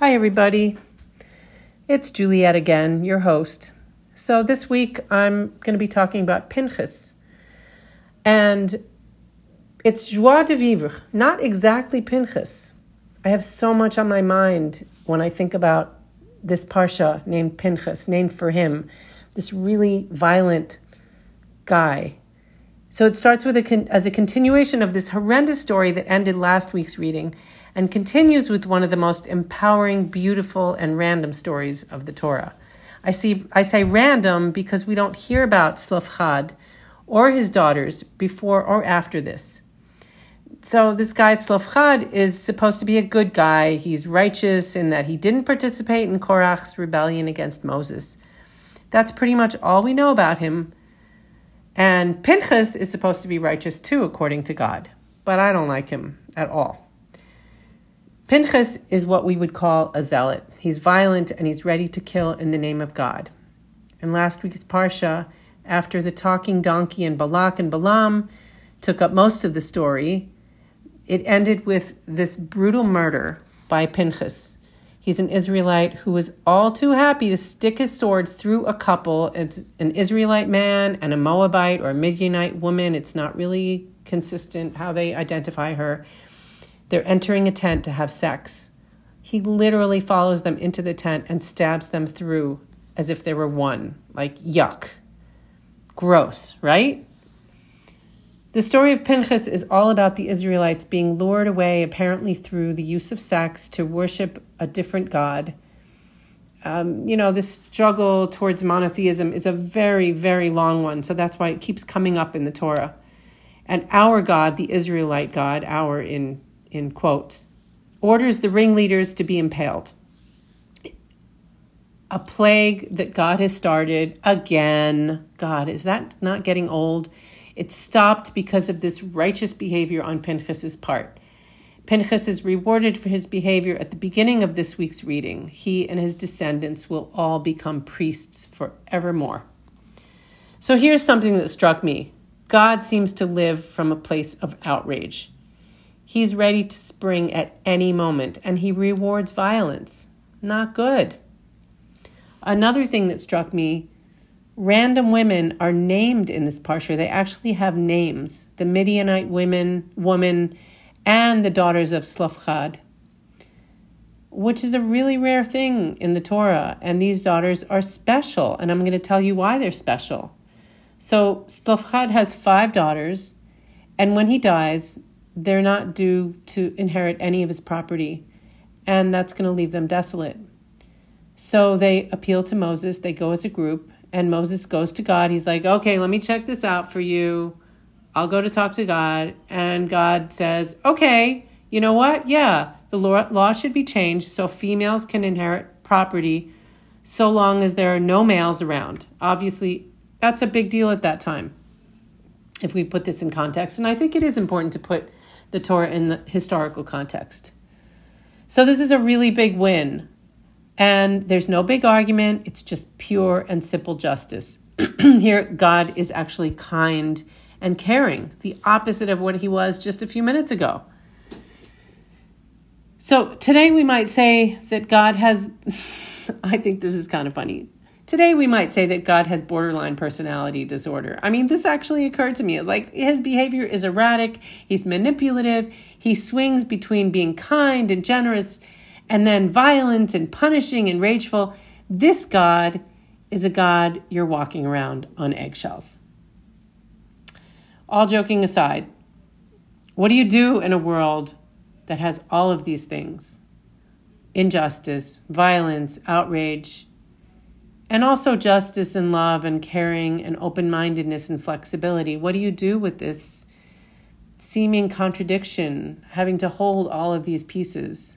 Hi, everybody. It's Juliet again, your host. So, this week I'm going to be talking about Pinchas. And it's joie de vivre, not exactly Pinchas. I have so much on my mind when I think about this Parsha named Pinchas, named for him, this really violent guy. So it starts with a con- as a continuation of this horrendous story that ended last week's reading and continues with one of the most empowering, beautiful, and random stories of the Torah. I, see, I say random because we don't hear about Tzlofchad or his daughters before or after this. So this guy Tzlofchad is supposed to be a good guy. He's righteous in that he didn't participate in Korach's rebellion against Moses. That's pretty much all we know about him. And Pinchas is supposed to be righteous too, according to God. But I don't like him at all. Pinchas is what we would call a zealot. He's violent and he's ready to kill in the name of God. In last week's Parsha, after the talking donkey and Balak and Balaam took up most of the story, it ended with this brutal murder by Pinchas. He's an Israelite who was all too happy to stick his sword through a couple. It's an Israelite man and a Moabite or a Midianite woman. It's not really consistent how they identify her. They're entering a tent to have sex. He literally follows them into the tent and stabs them through as if they were one. Like, yuck. Gross, right? The story of Pinchas is all about the Israelites being lured away, apparently through the use of sex, to worship a different God. Um, you know, this struggle towards monotheism is a very, very long one, so that's why it keeps coming up in the Torah. And our God, the Israelite God, our in in quotes, orders the ringleaders to be impaled. A plague that God has started again. God, is that not getting old? It stopped because of this righteous behavior on Pinchas's part. Pinchas is rewarded for his behavior at the beginning of this week's reading. He and his descendants will all become priests forevermore. So here's something that struck me God seems to live from a place of outrage. He's ready to spring at any moment, and he rewards violence. Not good. Another thing that struck me random women are named in this parsha. They actually have names the Midianite women, woman, and the daughters of Tzlofchad, which is a really rare thing in the Torah. And these daughters are special, and I'm going to tell you why they're special. So, Tzlofchad has five daughters, and when he dies, they're not due to inherit any of his property, and that's going to leave them desolate. So they appeal to Moses, they go as a group, and Moses goes to God. He's like, okay, let me check this out for you. I'll go to talk to God. And God says, okay, you know what? Yeah, the law should be changed so females can inherit property so long as there are no males around. Obviously, that's a big deal at that time if we put this in context. And I think it is important to put the Torah in the historical context. So this is a really big win. And there's no big argument, it's just pure and simple justice. Here, God is actually kind and caring, the opposite of what he was just a few minutes ago. So today we might say that God has, I think this is kind of funny. Today, we might say that God has borderline personality disorder. I mean, this actually occurred to me. It's like his behavior is erratic, he's manipulative, he swings between being kind and generous and then violent and punishing and rageful. This God is a God you're walking around on eggshells. All joking aside, what do you do in a world that has all of these things? Injustice, violence, outrage, and also justice and love and caring and open mindedness and flexibility. What do you do with this seeming contradiction, having to hold all of these pieces?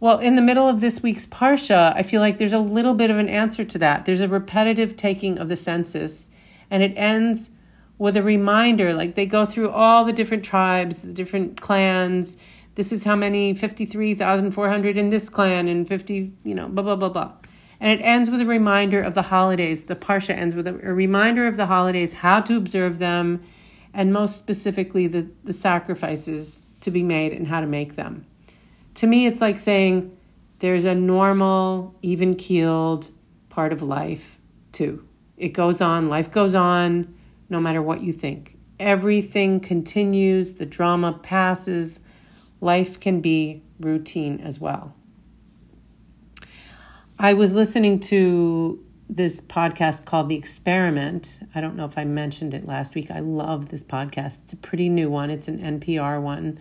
Well, in the middle of this week's Parsha, I feel like there's a little bit of an answer to that. There's a repetitive taking of the census, and it ends with a reminder like they go through all the different tribes, the different clans. This is how many 53,400 in this clan and 50, you know, blah, blah, blah, blah. And it ends with a reminder of the holidays. The Parsha ends with a, a reminder of the holidays, how to observe them, and most specifically, the, the sacrifices to be made and how to make them. To me, it's like saying, there's a normal, even keeled part of life too. It goes on, life goes on, no matter what you think. Everything continues, the drama passes, life can be routine as well. I was listening to this podcast called The Experiment. I don't know if I mentioned it last week. I love this podcast. It's a pretty new one, it's an NPR one.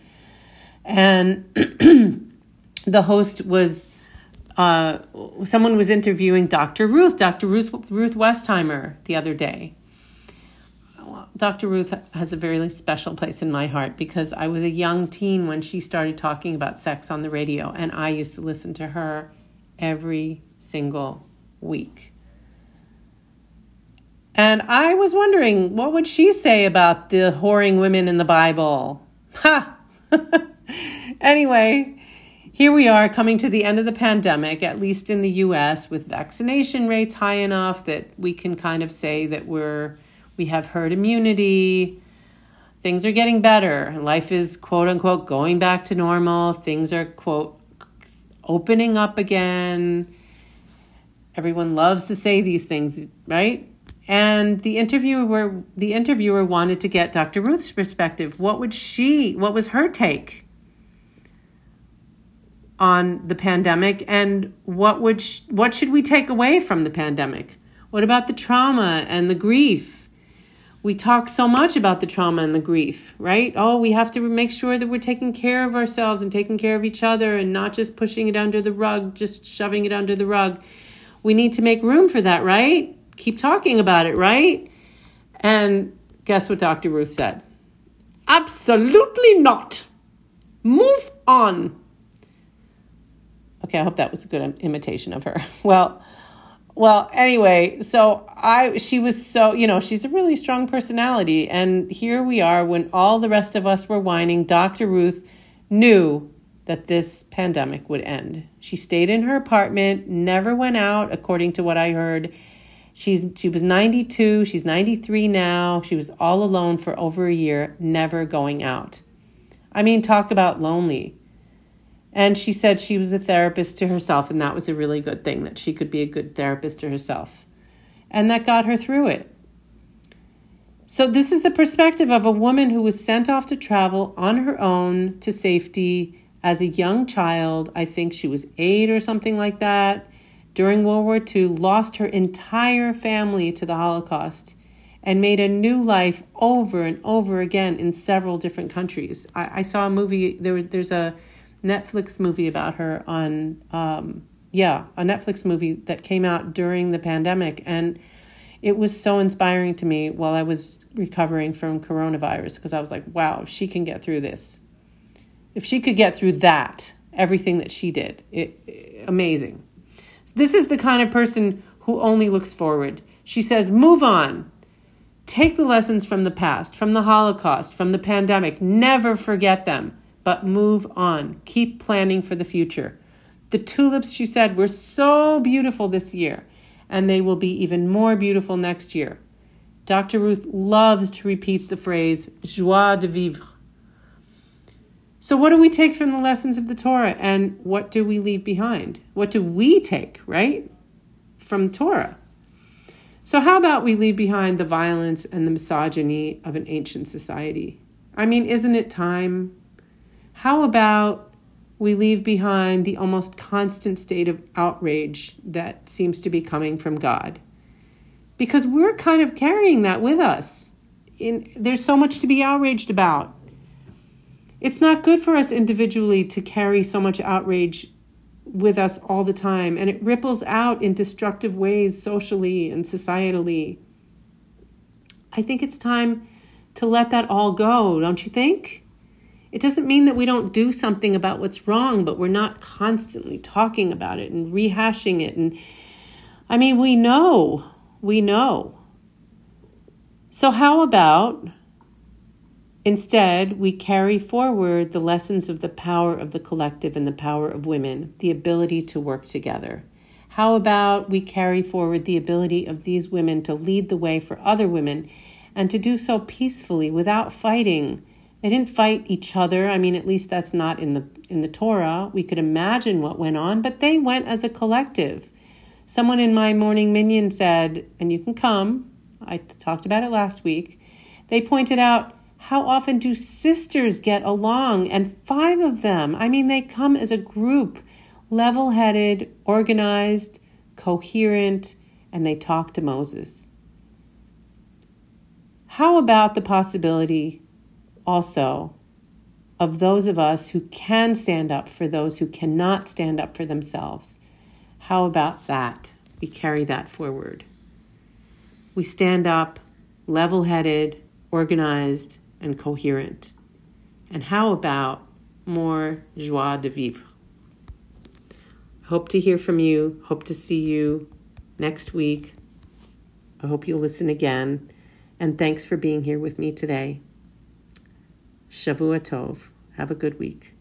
And the host was uh, someone was interviewing Dr. Ruth, Dr. Ruth, Ruth Westheimer, the other day. Dr. Ruth has a very special place in my heart because I was a young teen when she started talking about sex on the radio, and I used to listen to her every single week. And I was wondering, what would she say about the whoring women in the Bible? Ha! anyway, here we are coming to the end of the pandemic, at least in the US, with vaccination rates high enough that we can kind of say that we're we have herd immunity. Things are getting better. Life is quote unquote going back to normal. Things are quote opening up again. Everyone loves to say these things, right? And the interviewer the interviewer wanted to get Dr. Ruth's perspective. What would she what was her take on the pandemic and what would sh- what should we take away from the pandemic? What about the trauma and the grief? We talk so much about the trauma and the grief, right? Oh, we have to make sure that we're taking care of ourselves and taking care of each other and not just pushing it under the rug, just shoving it under the rug. We need to make room for that, right? keep talking about it, right? And guess what Dr. Ruth said? Absolutely not. Move on. Okay, I hope that was a good imitation of her. Well, well, anyway, so I she was so, you know, she's a really strong personality and here we are when all the rest of us were whining, Dr. Ruth knew that this pandemic would end. She stayed in her apartment, never went out according to what I heard, She's she was 92, she's 93 now. She was all alone for over a year, never going out. I mean, talk about lonely. And she said she was a therapist to herself, and that was a really good thing that she could be a good therapist to herself. And that got her through it. So, this is the perspective of a woman who was sent off to travel on her own to safety as a young child. I think she was eight or something like that during World War II lost her entire family to the Holocaust and made a new life over and over again in several different countries. I, I saw a movie, there, there's a Netflix movie about her on, um, yeah, a Netflix movie that came out during the pandemic. And it was so inspiring to me while I was recovering from coronavirus because I was like, wow, if she can get through this, if she could get through that, everything that she did, it, it amazing. This is the kind of person who only looks forward. She says, move on. Take the lessons from the past, from the Holocaust, from the pandemic. Never forget them, but move on. Keep planning for the future. The tulips, she said, were so beautiful this year, and they will be even more beautiful next year. Dr. Ruth loves to repeat the phrase joie de vivre. So, what do we take from the lessons of the Torah and what do we leave behind? What do we take, right, from Torah? So, how about we leave behind the violence and the misogyny of an ancient society? I mean, isn't it time? How about we leave behind the almost constant state of outrage that seems to be coming from God? Because we're kind of carrying that with us. In, there's so much to be outraged about. It's not good for us individually to carry so much outrage with us all the time, and it ripples out in destructive ways socially and societally. I think it's time to let that all go, don't you think? It doesn't mean that we don't do something about what's wrong, but we're not constantly talking about it and rehashing it. And I mean, we know, we know. So, how about Instead, we carry forward the lessons of the power of the collective and the power of women, the ability to work together. How about we carry forward the ability of these women to lead the way for other women and to do so peacefully without fighting They didn't fight each other. I mean, at least that's not in the in the Torah. We could imagine what went on, but they went as a collective. Someone in my morning minyan said, and you can come. I talked about it last week. They pointed out how often do sisters get along? And five of them. I mean, they come as a group, level headed, organized, coherent, and they talk to Moses. How about the possibility also of those of us who can stand up for those who cannot stand up for themselves? How about that? We carry that forward. We stand up level headed, organized, and coherent. And how about more joie de vivre? Hope to hear from you. Hope to see you next week. I hope you'll listen again. And thanks for being here with me today. Shavua Tov. Have a good week.